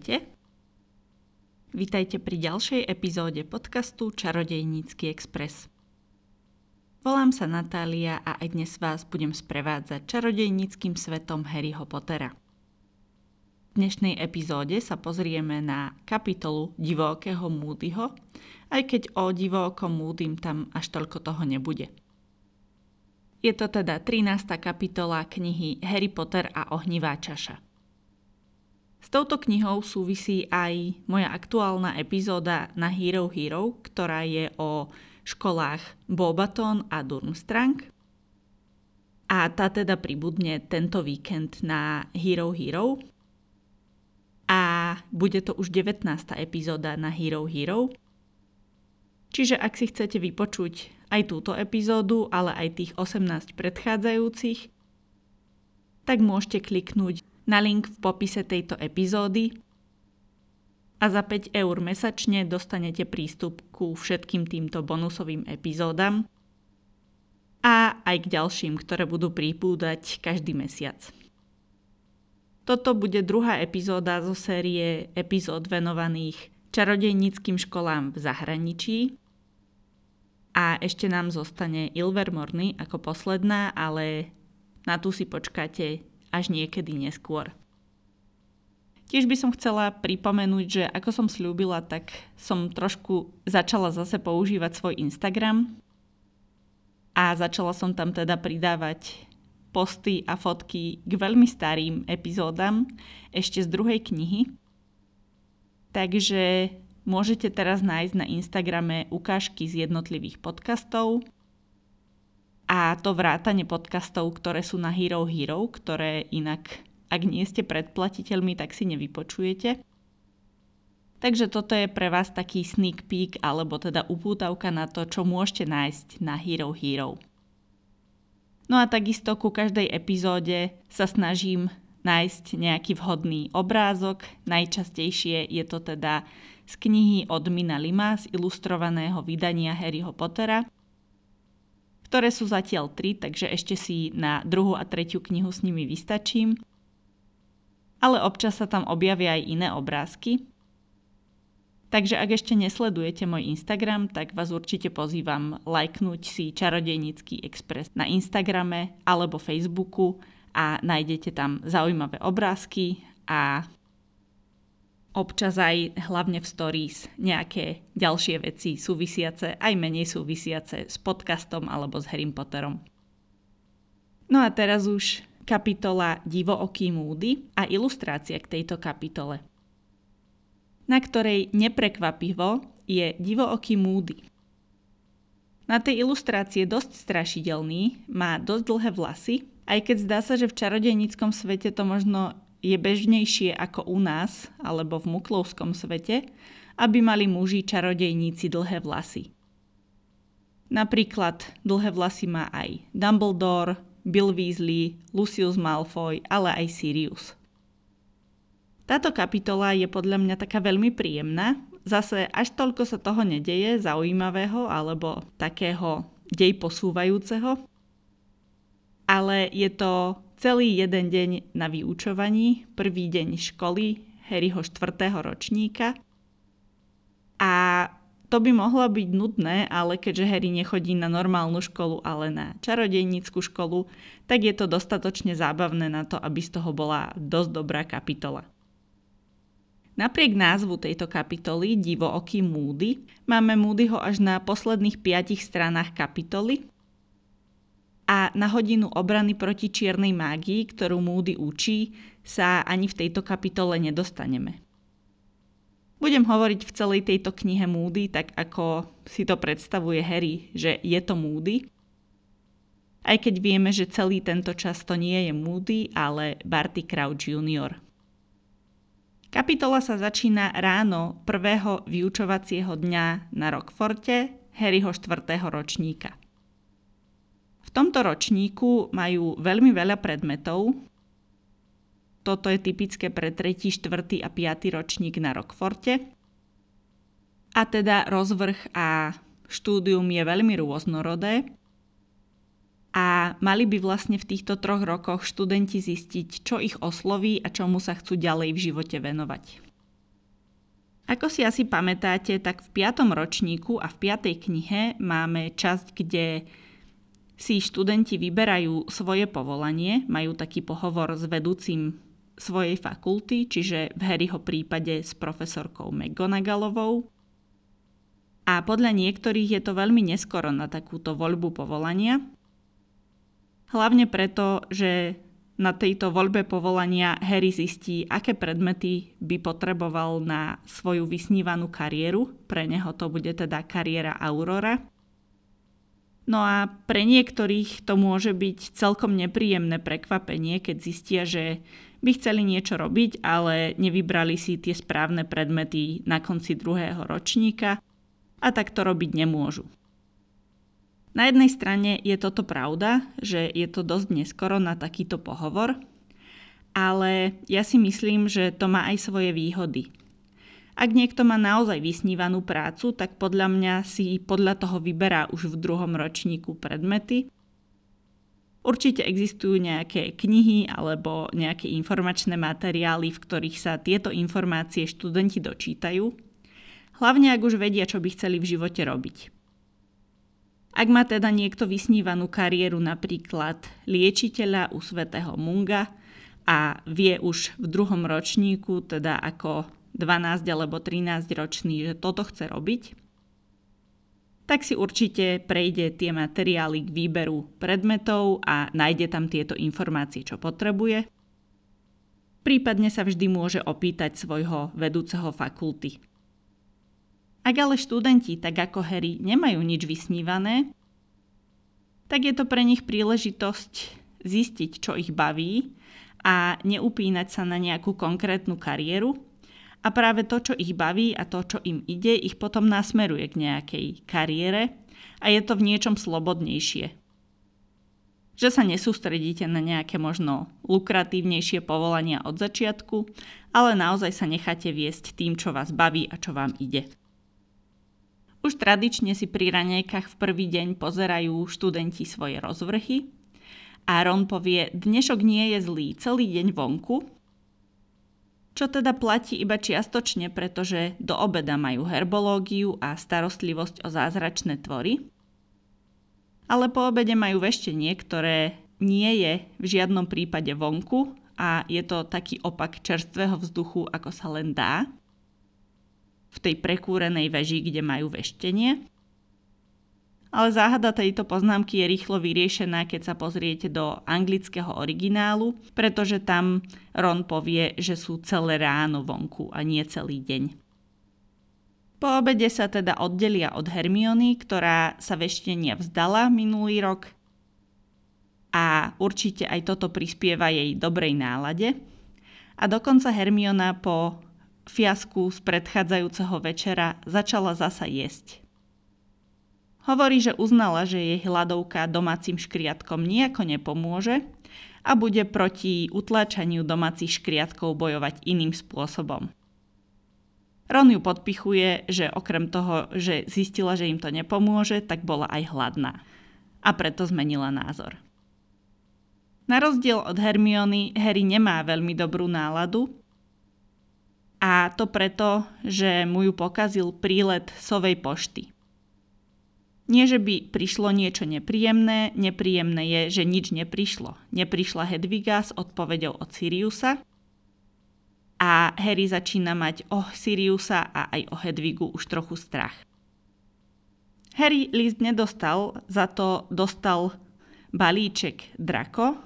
Ahojte. Vítajte pri ďalšej epizóde podcastu Čarodejnícky expres. Volám sa Natália a aj dnes vás budem sprevádzať čarodejníckým svetom Harryho Pottera. V dnešnej epizóde sa pozrieme na kapitolu divokého Moodyho, aj keď o divokom Moodym tam až toľko toho nebude. Je to teda 13. kapitola knihy Harry Potter a ohnivá čaša. S touto knihou súvisí aj moja aktuálna epizóda na Hero Hero, ktorá je o školách Bobaton a Durmstrang. A tá teda pribudne tento víkend na Hero Hero. A bude to už 19. epizóda na Hero Hero. Čiže ak si chcete vypočuť aj túto epizódu, ale aj tých 18 predchádzajúcich, tak môžete kliknúť na link v popise tejto epizódy a za 5 eur mesačne dostanete prístup ku všetkým týmto bonusovým epizódam a aj k ďalším, ktoré budú pripúdať každý mesiac. Toto bude druhá epizóda zo série epizód venovaných čarodejníckým školám v zahraničí. A ešte nám zostane Ilvermorny ako posledná, ale na tú si počkáte až niekedy neskôr. Tiež by som chcela pripomenúť, že ako som slúbila, tak som trošku začala zase používať svoj Instagram a začala som tam teda pridávať posty a fotky k veľmi starým epizódam ešte z druhej knihy. Takže môžete teraz nájsť na Instagrame ukážky z jednotlivých podcastov a to vrátanie podcastov, ktoré sú na Hero Hero, ktoré inak, ak nie ste predplatiteľmi, tak si nevypočujete. Takže toto je pre vás taký sneak peek, alebo teda upútavka na to, čo môžete nájsť na Hero Hero. No a takisto ku každej epizóde sa snažím nájsť nejaký vhodný obrázok. Najčastejšie je to teda z knihy od Mina Lima z ilustrovaného vydania Harryho Pottera – ktoré sú zatiaľ tri, takže ešte si na druhú a tretiu knihu s nimi vystačím. Ale občas sa tam objavia aj iné obrázky. Takže ak ešte nesledujete môj Instagram, tak vás určite pozývam lajknúť si Čarodejnícky Express na Instagrame alebo Facebooku a nájdete tam zaujímavé obrázky a občas aj hlavne v stories nejaké ďalšie veci súvisiace, aj menej súvisiace s podcastom alebo s Harry Potterom. No a teraz už kapitola Divooký múdy a ilustrácia k tejto kapitole, na ktorej neprekvapivo je Divooký múdy. Na tej ilustrácii je dosť strašidelný, má dosť dlhé vlasy, aj keď zdá sa, že v čarodejníckom svete to možno je bežnejšie ako u nás alebo v muklovskom svete, aby mali muži čarodejníci dlhé vlasy. Napríklad dlhé vlasy má aj Dumbledore, Bill Weasley, Lucius Malfoy, ale aj Sirius. Táto kapitola je podľa mňa taká veľmi príjemná. Zase až toľko sa toho nedeje zaujímavého alebo takého dej posúvajúceho. Ale je to celý jeden deň na vyučovaní, prvý deň školy Harryho 4. ročníka. A to by mohlo byť nudné, ale keďže Harry nechodí na normálnu školu, ale na čarodejnícku školu, tak je to dostatočne zábavné na to, aby z toho bola dosť dobrá kapitola. Napriek názvu tejto kapitoly Divo oky Moody, máme Moodyho až na posledných piatich stranách kapitoly, a na hodinu obrany proti čiernej mágii, ktorú Moody učí, sa ani v tejto kapitole nedostaneme. Budem hovoriť v celej tejto knihe Moody, tak ako si to predstavuje Harry, že je to Moody. Aj keď vieme, že celý tento čas to nie je Moody, ale Barty Crouch Jr. Kapitola sa začína ráno prvého vyučovacieho dňa na Rockforte Harryho 4. ročníka. V tomto ročníku majú veľmi veľa predmetov. Toto je typické pre 3., 4. a 5. ročník na Rockforte. A teda rozvrh a štúdium je veľmi rôznorodé. A mali by vlastne v týchto troch rokoch študenti zistiť, čo ich osloví a čomu sa chcú ďalej v živote venovať. Ako si asi pamätáte, tak v 5. ročníku a v 5. knihe máme časť, kde si študenti vyberajú svoje povolanie, majú taký pohovor s vedúcim svojej fakulty, čiže v Harryho prípade s profesorkou McGonagallovou. A podľa niektorých je to veľmi neskoro na takúto voľbu povolania. Hlavne preto, že na tejto voľbe povolania Harry zistí, aké predmety by potreboval na svoju vysnívanú kariéru. Pre neho to bude teda kariéra Aurora. No a pre niektorých to môže byť celkom nepríjemné prekvapenie, keď zistia, že by chceli niečo robiť, ale nevybrali si tie správne predmety na konci druhého ročníka a tak to robiť nemôžu. Na jednej strane je toto pravda, že je to dosť neskoro na takýto pohovor, ale ja si myslím, že to má aj svoje výhody. Ak niekto má naozaj vysnívanú prácu, tak podľa mňa si podľa toho vyberá už v druhom ročníku predmety. Určite existujú nejaké knihy alebo nejaké informačné materiály, v ktorých sa tieto informácie študenti dočítajú. Hlavne ak už vedia, čo by chceli v živote robiť. Ak má teda niekto vysnívanú kariéru napríklad liečiteľa u svätého Munga a vie už v druhom ročníku, teda ako 12 alebo 13 ročný, že toto chce robiť, tak si určite prejde tie materiály k výberu predmetov a nájde tam tieto informácie, čo potrebuje. Prípadne sa vždy môže opýtať svojho vedúceho fakulty. Ak ale študenti, tak ako Harry, nemajú nič vysnívané, tak je to pre nich príležitosť zistiť, čo ich baví a neupínať sa na nejakú konkrétnu kariéru. A práve to, čo ich baví a to, čo im ide, ich potom nasmeruje k nejakej kariére a je to v niečom slobodnejšie. Že sa nesústredíte na nejaké možno lukratívnejšie povolania od začiatku, ale naozaj sa necháte viesť tým, čo vás baví a čo vám ide. Už tradične si pri ranejkách v prvý deň pozerajú študenti svoje rozvrhy a Ron povie, dnešok nie je zlý, celý deň vonku, čo teda platí iba čiastočne, pretože do obeda majú herbológiu a starostlivosť o zázračné tvory. Ale po obede majú veštenie, ktoré nie je v žiadnom prípade vonku a je to taký opak čerstvého vzduchu, ako sa len dá v tej prekúrenej veži, kde majú veštenie. Ale záhada tejto poznámky je rýchlo vyriešená, keď sa pozriete do anglického originálu, pretože tam Ron povie, že sú celé ráno vonku a nie celý deň. Po obede sa teda oddelia od Hermiony, ktorá sa veštenia vzdala minulý rok a určite aj toto prispieva jej dobrej nálade. A dokonca Hermiona po fiasku z predchádzajúceho večera začala zasa jesť. Hovorí, že uznala, že jej hladovka domácim škriatkom nejako nepomôže a bude proti utláčaniu domácich škriatkov bojovať iným spôsobom. Ron ju podpichuje, že okrem toho, že zistila, že im to nepomôže, tak bola aj hladná. A preto zmenila názor. Na rozdiel od Hermiony, Harry nemá veľmi dobrú náladu a to preto, že mu ju pokazil prílet sovej pošty. Nie, že by prišlo niečo nepríjemné, nepríjemné je, že nič neprišlo. Neprišla Hedviga s odpovedou od Siriusa a Harry začína mať o Siriusa a aj o Hedvigu už trochu strach. Harry list nedostal, za to dostal balíček Drako,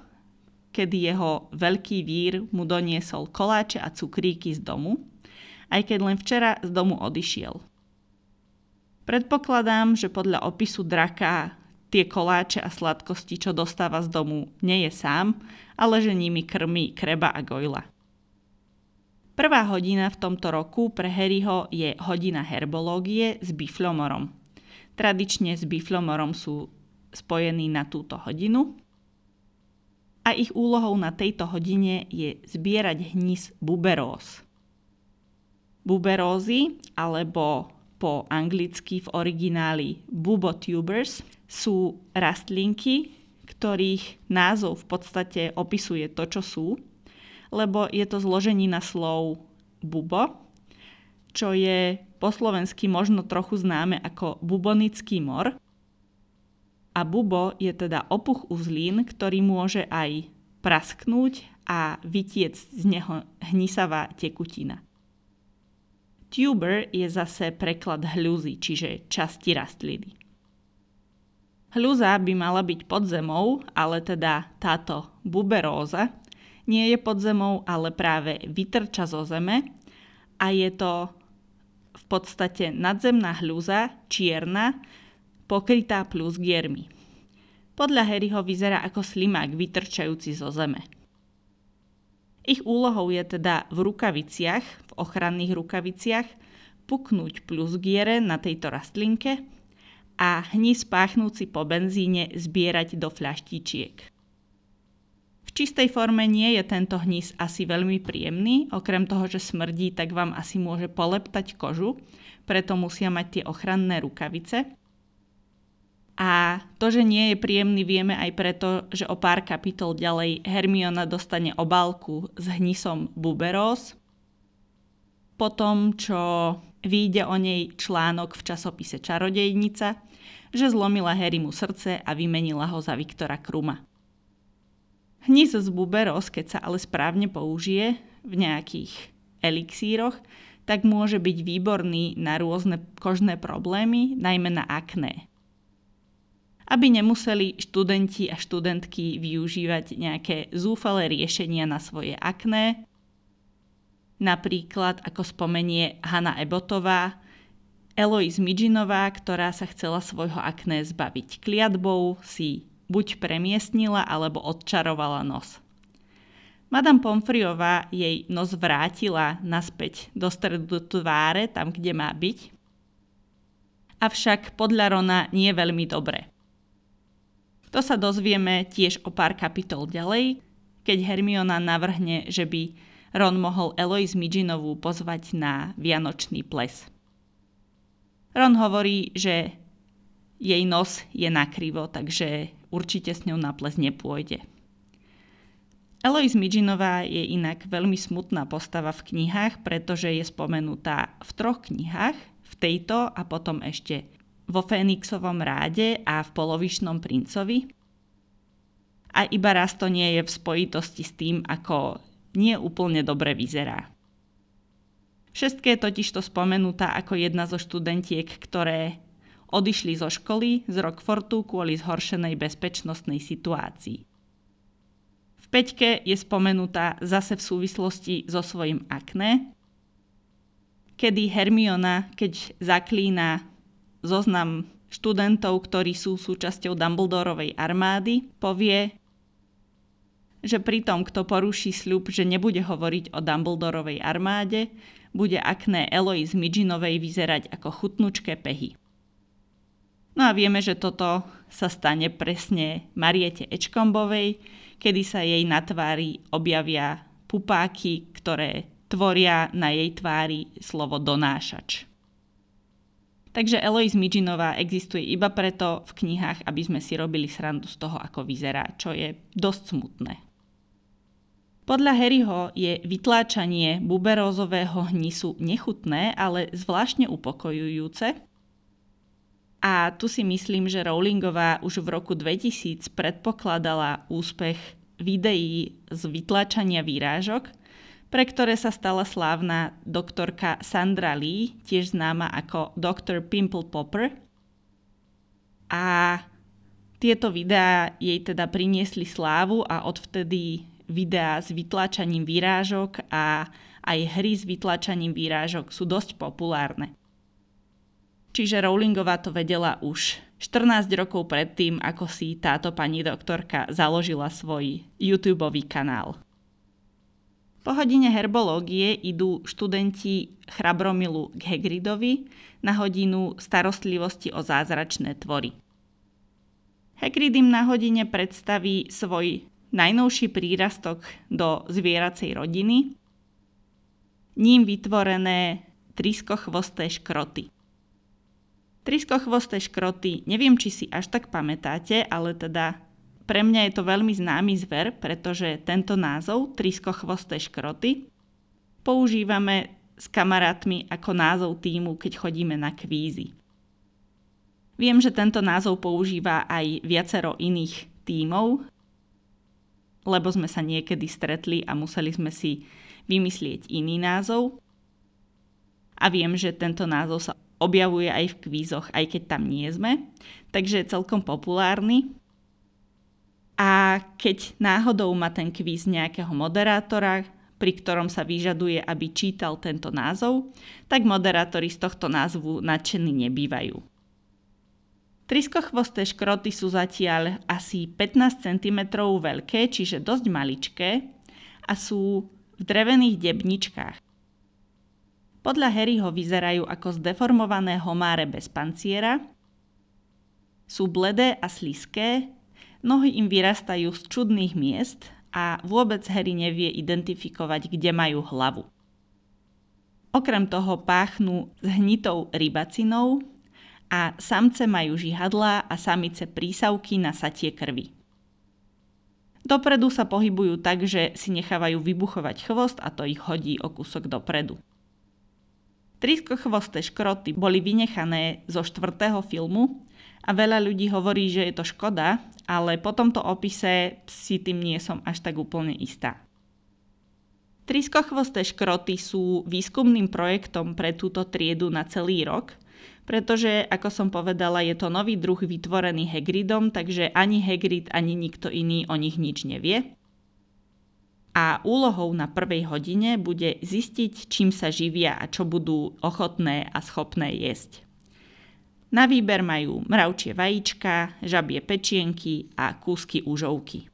kedy jeho veľký vír mu doniesol koláče a cukríky z domu, aj keď len včera z domu odišiel. Predpokladám, že podľa opisu draka tie koláče a sladkosti, čo dostáva z domu, nie je sám, ale že nimi krmí kreba a gojla. Prvá hodina v tomto roku pre Harryho je hodina herbológie s biflomorom. Tradične s biflomorom sú spojení na túto hodinu a ich úlohou na tejto hodine je zbierať hnis buberóz. Buberózy, alebo po anglicky v origináli bubotubers, sú rastlinky, ktorých názov v podstate opisuje to, čo sú, lebo je to zloženina slov bubo, čo je po slovensky možno trochu známe ako bubonický mor. A bubo je teda opuch uzlín, ktorý môže aj prasknúť a vytiec z neho hnisavá tekutina. Tuber je zase preklad hľuzy, čiže časti rastliny. Hľuza by mala byť pod zemou, ale teda táto buberóza nie je pod zemou, ale práve vytrča zo zeme a je to v podstate nadzemná hľuza, čierna, pokrytá plus giermi. Podľa Harryho vyzerá ako slimák vytrčajúci zo zeme. Ich úlohou je teda v rukaviciach, v ochranných rukaviciach, puknúť plus giere na tejto rastlinke a hníz páchnúci po benzíne zbierať do fľaštičiek čistej forme nie je tento hníz asi veľmi príjemný, okrem toho, že smrdí, tak vám asi môže poleptať kožu, preto musia mať tie ochranné rukavice. A to, že nie je príjemný, vieme aj preto, že o pár kapitol ďalej Hermiona dostane obálku s hnisom Buberos. Po tom, čo vyjde o nej článok v časopise Čarodejnica, že zlomila Harrymu srdce a vymenila ho za Viktora Kruma. Hníz z buberos, keď sa ale správne použije v nejakých elixíroch, tak môže byť výborný na rôzne kožné problémy, najmä na akné. Aby nemuseli študenti a študentky využívať nejaké zúfalé riešenia na svoje akné, napríklad ako spomenie Hanna Ebotová, Eloise Midžinová, ktorá sa chcela svojho akné zbaviť kliatbou, si buď premiestnila alebo odčarovala nos. Madame Pomfriová jej nos vrátila naspäť do stredu tváre, tam, kde má byť. Avšak podľa Rona nie veľmi dobre. To sa dozvieme tiež o pár kapitol ďalej, keď Hermiona navrhne, že by Ron mohol Eloise Midžinovú pozvať na Vianočný ples. Ron hovorí, že jej nos je nakrivo, takže určite s ňou na ples nepôjde. Eloise Midžinová je inak veľmi smutná postava v knihách, pretože je spomenutá v troch knihách, v tejto a potom ešte vo Fénixovom ráde a v Polovičnom princovi. A iba raz to nie je v spojitosti s tým, ako nie úplne dobre vyzerá. Všetké je totiž to spomenutá ako jedna zo študentiek, ktoré odišli zo školy z Rockfortu kvôli zhoršenej bezpečnostnej situácii. V peťke je spomenutá zase v súvislosti so svojím akné, kedy Hermiona, keď zaklína zoznam študentov, ktorí sú súčasťou Dumbledorovej armády, povie, že pri tom, kto poruší sľub, že nebude hovoriť o Dumbledorovej armáde, bude akné Eloise Midžinovej vyzerať ako chutnučké pehy. No a vieme, že toto sa stane presne Mariete Ečkombovej, kedy sa jej na tvári objavia pupáky, ktoré tvoria na jej tvári slovo donášač. Takže Eloise Midžinová existuje iba preto v knihách, aby sme si robili srandu z toho, ako vyzerá, čo je dosť smutné. Podľa Harryho je vytláčanie buberózového hnisu nechutné, ale zvláštne upokojujúce, a tu si myslím, že Rowlingová už v roku 2000 predpokladala úspech videí z vytlačania výrážok, pre ktoré sa stala slávna doktorka Sandra Lee, tiež známa ako Dr. Pimple Popper. A tieto videá jej teda priniesli slávu a odvtedy videá s vytlačaním výrážok a aj hry s vytlačaním výrážok sú dosť populárne. Čiže Rowlingová to vedela už 14 rokov predtým, ako si táto pani doktorka založila svoj YouTube kanál. Po hodine herbológie idú študenti Chrabromilu k Hagridovi na hodinu starostlivosti o zázračné tvory. Hagrid im na hodine predstaví svoj najnovší prírastok do zvieracej rodiny, ním vytvorené triskochvosté škroty. Triskochvosté škroty, neviem, či si až tak pamätáte, ale teda pre mňa je to veľmi známy zver, pretože tento názov, triskochvosté škroty, používame s kamarátmi ako názov týmu, keď chodíme na kvízy. Viem, že tento názov používa aj viacero iných tímov, lebo sme sa niekedy stretli a museli sme si vymyslieť iný názov. A viem, že tento názov sa objavuje aj v kvízoch, aj keď tam nie sme, takže je celkom populárny. A keď náhodou má ten kvíz nejakého moderátora, pri ktorom sa vyžaduje, aby čítal tento názov, tak moderátori z tohto názvu nadšení nebývajú. Triskochvosté škroty sú zatiaľ asi 15 cm veľké, čiže dosť maličké a sú v drevených debničkách. Podľa Harryho vyzerajú ako zdeformované homáre bez panciera, sú bledé a sliské, nohy im vyrastajú z čudných miest a vôbec Harry nevie identifikovať, kde majú hlavu. Okrem toho páchnú hnitou rybacinou a samce majú žihadlá a samice prísavky na satie krvi. Dopredu sa pohybujú tak, že si nechávajú vybuchovať chvost a to ich hodí o kúsok dopredu. Triskochvosté škroty boli vynechané zo štvrtého filmu a veľa ľudí hovorí, že je to škoda, ale po tomto opise si tým nie som až tak úplne istá. Triskochvosté škroty sú výskumným projektom pre túto triedu na celý rok – pretože, ako som povedala, je to nový druh vytvorený Hagridom, takže ani Hagrid, ani nikto iný o nich nič nevie. A úlohou na prvej hodine bude zistiť, čím sa živia a čo budú ochotné a schopné jesť. Na výber majú mravčie vajíčka, žabie pečienky a kúsky úžovky.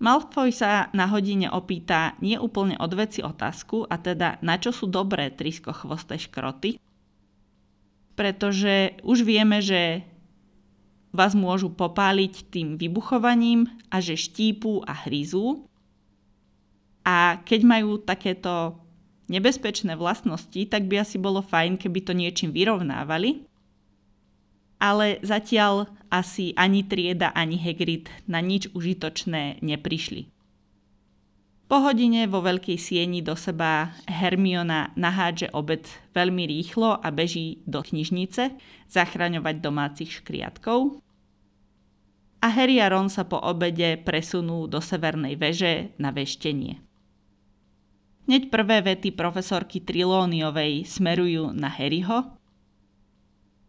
Malfoy sa na hodine opýta neúplne odveci otázku, a teda na čo sú dobré triskochvosté škroty, pretože už vieme, že vás môžu popáliť tým vybuchovaním a že štípu a hryzú. A keď majú takéto nebezpečné vlastnosti, tak by asi bolo fajn, keby to niečím vyrovnávali. Ale zatiaľ asi ani trieda, ani Hagrid na nič užitočné neprišli. Po hodine vo veľkej sieni do seba Hermiona nahádže obed veľmi rýchlo a beží do knižnice zachraňovať domácich škriatkov. A Harry a Ron sa po obede presunú do severnej veže na veštenie. Hneď prvé vety profesorky Trilóniovej smerujú na Harryho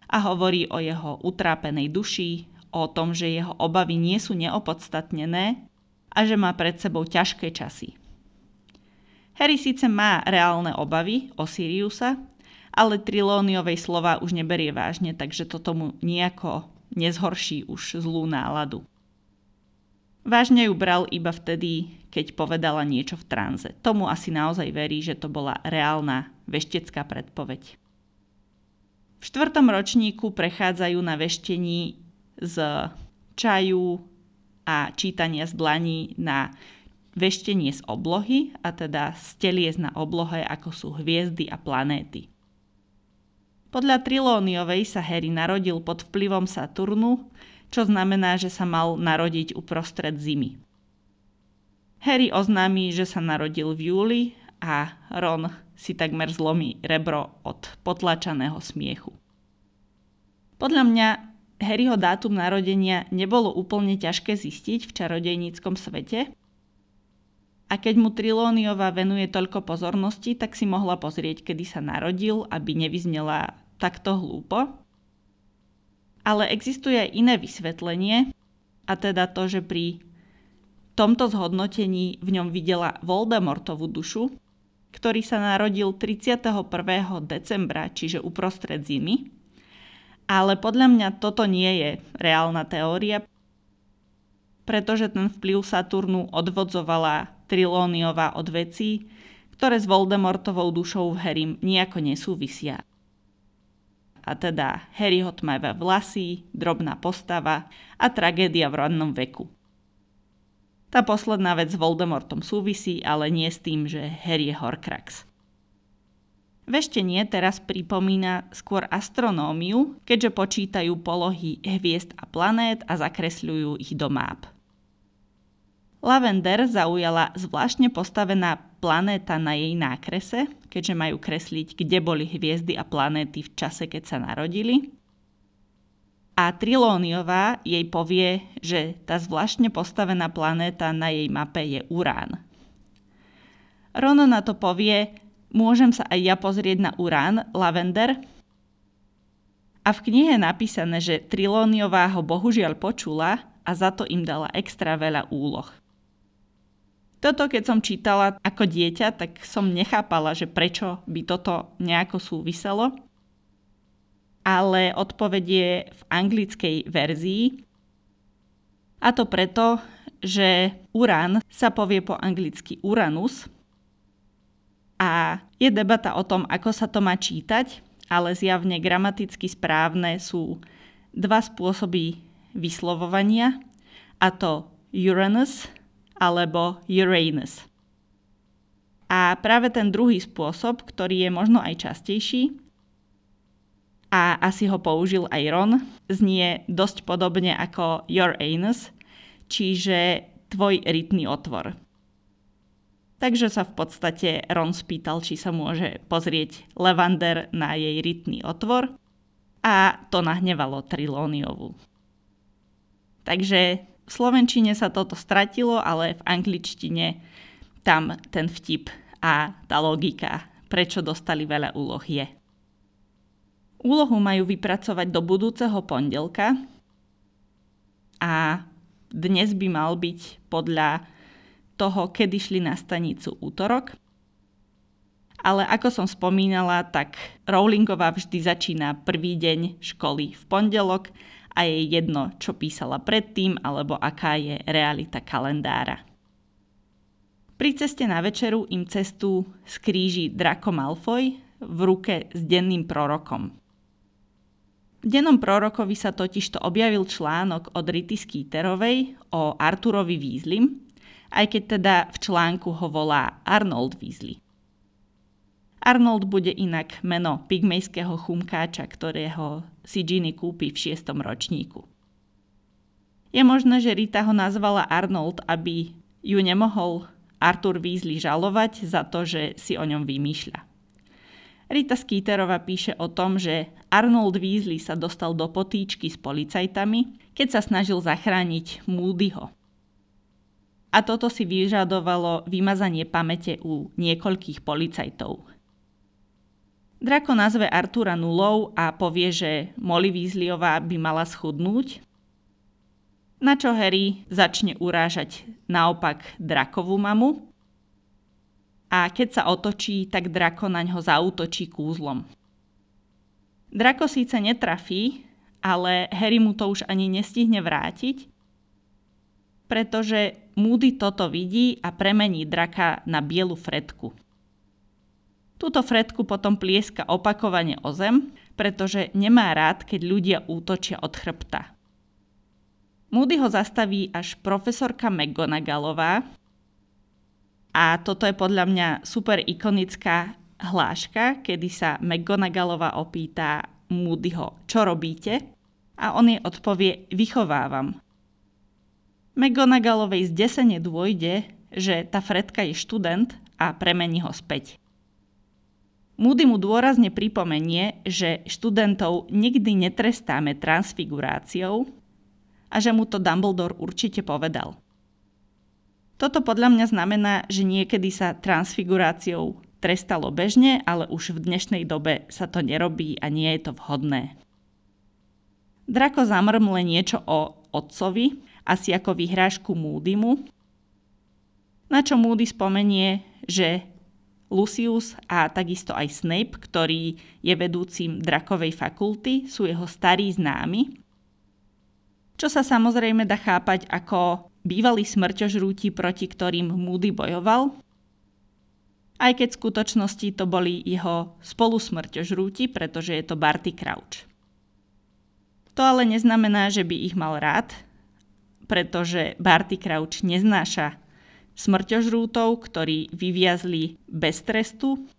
a hovorí o jeho utrápenej duši, o tom, že jeho obavy nie sú neopodstatnené a že má pred sebou ťažké časy. Harry síce má reálne obavy o Siriusa, ale Trilóniovej slova už neberie vážne, takže to tomu nejako nezhorší už zlú náladu. Vážne ju bral iba vtedy, keď povedala niečo v tranze. Tomu asi naozaj verí, že to bola reálna veštecká predpoveď. V štvrtom ročníku prechádzajú na veštení z čaju, a čítania z dlaní na veštenie z oblohy, a teda stelies na oblohe, ako sú hviezdy a planéty. Podľa Trilóniovej sa Harry narodil pod vplyvom Saturnu, čo znamená, že sa mal narodiť uprostred zimy. Harry oznámi, že sa narodil v júli a Ron si takmer zlomí rebro od potlačaného smiechu. Podľa mňa Harryho dátum narodenia nebolo úplne ťažké zistiť v čarodejníckom svete. A keď mu Trilóniova venuje toľko pozornosti, tak si mohla pozrieť, kedy sa narodil, aby nevyznela takto hlúpo. Ale existuje aj iné vysvetlenie, a teda to, že pri tomto zhodnotení v ňom videla Voldemortovú dušu, ktorý sa narodil 31. decembra, čiže uprostred zimy, ale podľa mňa toto nie je reálna teória, pretože ten vplyv Saturnu odvodzovala Trilóniová od vecí, ktoré s Voldemortovou dušou v Harry nejako nesúvisia. A teda Harryho tmavé vlasy, drobná postava a tragédia v rannom veku. Tá posledná vec s Voldemortom súvisí, ale nie s tým, že Harry je Horcrux. Veštenie teraz pripomína skôr astronómiu, keďže počítajú polohy hviezd a planét a zakresľujú ich do máp. Lavender zaujala zvláštne postavená planéta na jej nákrese, keďže majú kresliť, kde boli hviezdy a planéty v čase, keď sa narodili. A Trilóniová jej povie, že tá zvláštne postavená planéta na jej mape je Urán. Rono na to povie, môžem sa aj ja pozrieť na Urán, Lavender? A v knihe je napísané, že Trilóniová ho bohužiaľ počula a za to im dala extra veľa úloh. Toto, keď som čítala ako dieťa, tak som nechápala, že prečo by toto nejako súviselo. Ale odpoveď je v anglickej verzii. A to preto, že Urán sa povie po anglicky Uranus. A je debata o tom, ako sa to má čítať, ale zjavne gramaticky správne sú dva spôsoby vyslovovania, a to Uranus alebo Uranus. A práve ten druhý spôsob, ktorý je možno aj častejší, a asi ho použil aj Ron, znie dosť podobne ako Your Anus, čiže tvoj rytný otvor. Takže sa v podstate Ron spýtal, či sa môže pozrieť Levander na jej rytný otvor a to nahnevalo Trilóniovu. Takže v slovenčine sa toto stratilo, ale v angličtine tam ten vtip a tá logika, prečo dostali veľa úloh je. Úlohu majú vypracovať do budúceho pondelka a dnes by mal byť podľa toho, kedy šli na stanicu útorok. Ale ako som spomínala, tak Rowlingová vždy začína prvý deň školy v pondelok a je jedno, čo písala predtým alebo aká je realita kalendára. Pri ceste na večeru im cestu skríži Draco Malfoy v ruke s denným prorokom. Dennom prorokovi sa totižto objavil článok od Rity Skeeterovej o Arturovi Weasleym, aj keď teda v článku ho volá Arnold Weasley. Arnold bude inak meno pygmejského chumkáča, ktorého si Ginny kúpi v šiestom ročníku. Je možné, že Rita ho nazvala Arnold, aby ju nemohol Arthur Weasley žalovať za to, že si o ňom vymýšľa. Rita Skeeterová píše o tom, že Arnold Weasley sa dostal do potýčky s policajtami, keď sa snažil zachrániť Moodyho. A toto si vyžadovalo vymazanie pamäte u niekoľkých policajtov. Drako nazve Artura nulou a povie, že Molly Weasleyová by mala schudnúť, na čo Harry začne urážať naopak Drakovú mamu a keď sa otočí, tak Drako na ňo zautočí kúzlom. Drako síce netrafí, ale Harry mu to už ani nestihne vrátiť, pretože Moody toto vidí a premení draka na bielu fretku. Túto fretku potom plieska opakovane o zem, pretože nemá rád, keď ľudia útočia od chrbta. Moody ho zastaví až profesorka McGonagallová a toto je podľa mňa super ikonická hláška, kedy sa McGonagallová opýta Moodyho, čo robíte? A on jej odpovie, vychovávam. McGonagallovej zdesene dôjde, že tá fretka je študent a premení ho späť. Moody mu dôrazne pripomenie, že študentov nikdy netrestáme transfiguráciou a že mu to Dumbledore určite povedal. Toto podľa mňa znamená, že niekedy sa transfiguráciou trestalo bežne, ale už v dnešnej dobe sa to nerobí a nie je to vhodné. Drako zamrmle niečo o otcovi, asi ako vyhrážku Moodymu, na čo Moody spomenie, že Lucius a takisto aj Snape, ktorý je vedúcim drakovej fakulty, sú jeho starí známi. Čo sa samozrejme dá chápať ako bývalí smrťožrúti, proti ktorým Moody bojoval, aj keď v skutočnosti to boli jeho spolusmrťožrúti, pretože je to Barty Crouch. To ale neznamená, že by ich mal rád, pretože Barty Crouch neznáša smrťožrútov, ktorí vyviazli bez trestu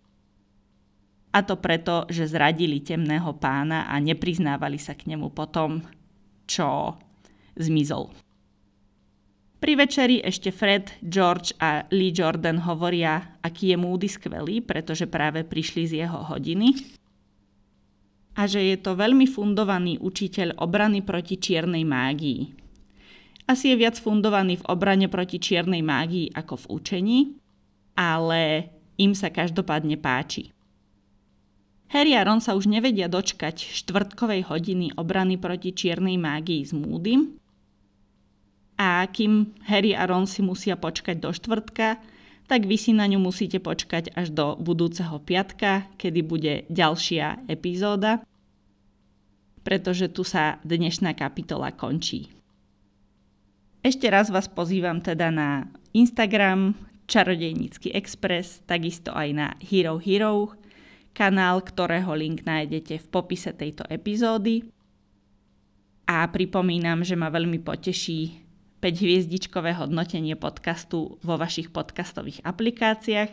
a to preto, že zradili temného pána a nepriznávali sa k nemu potom, čo zmizol. Pri večeri ešte Fred, George a Lee Jordan hovoria, aký je Moody skvelý, pretože práve prišli z jeho hodiny a že je to veľmi fundovaný učiteľ obrany proti čiernej mágii. Asi je viac fundovaný v obrane proti čiernej mágii ako v učení, ale im sa každopádne páči. Harry a Ron sa už nevedia dočkať štvrtkovej hodiny obrany proti čiernej mágii s Moodym a kým Harry a Ron si musia počkať do štvrtka, tak vy si na ňu musíte počkať až do budúceho piatka, kedy bude ďalšia epizóda, pretože tu sa dnešná kapitola končí. Ešte raz vás pozývam teda na Instagram Čarodejnícky Express, takisto aj na Hero Hero, kanál, ktorého link nájdete v popise tejto epizódy. A pripomínam, že ma veľmi poteší 5-hviezdičkové hodnotenie podcastu vo vašich podcastových aplikáciách,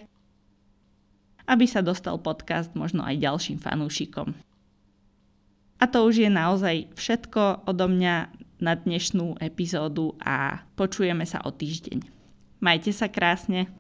aby sa dostal podcast možno aj ďalším fanúšikom. A to už je naozaj všetko odo mňa na dnešnú epizódu a počujeme sa o týždeň. Majte sa krásne.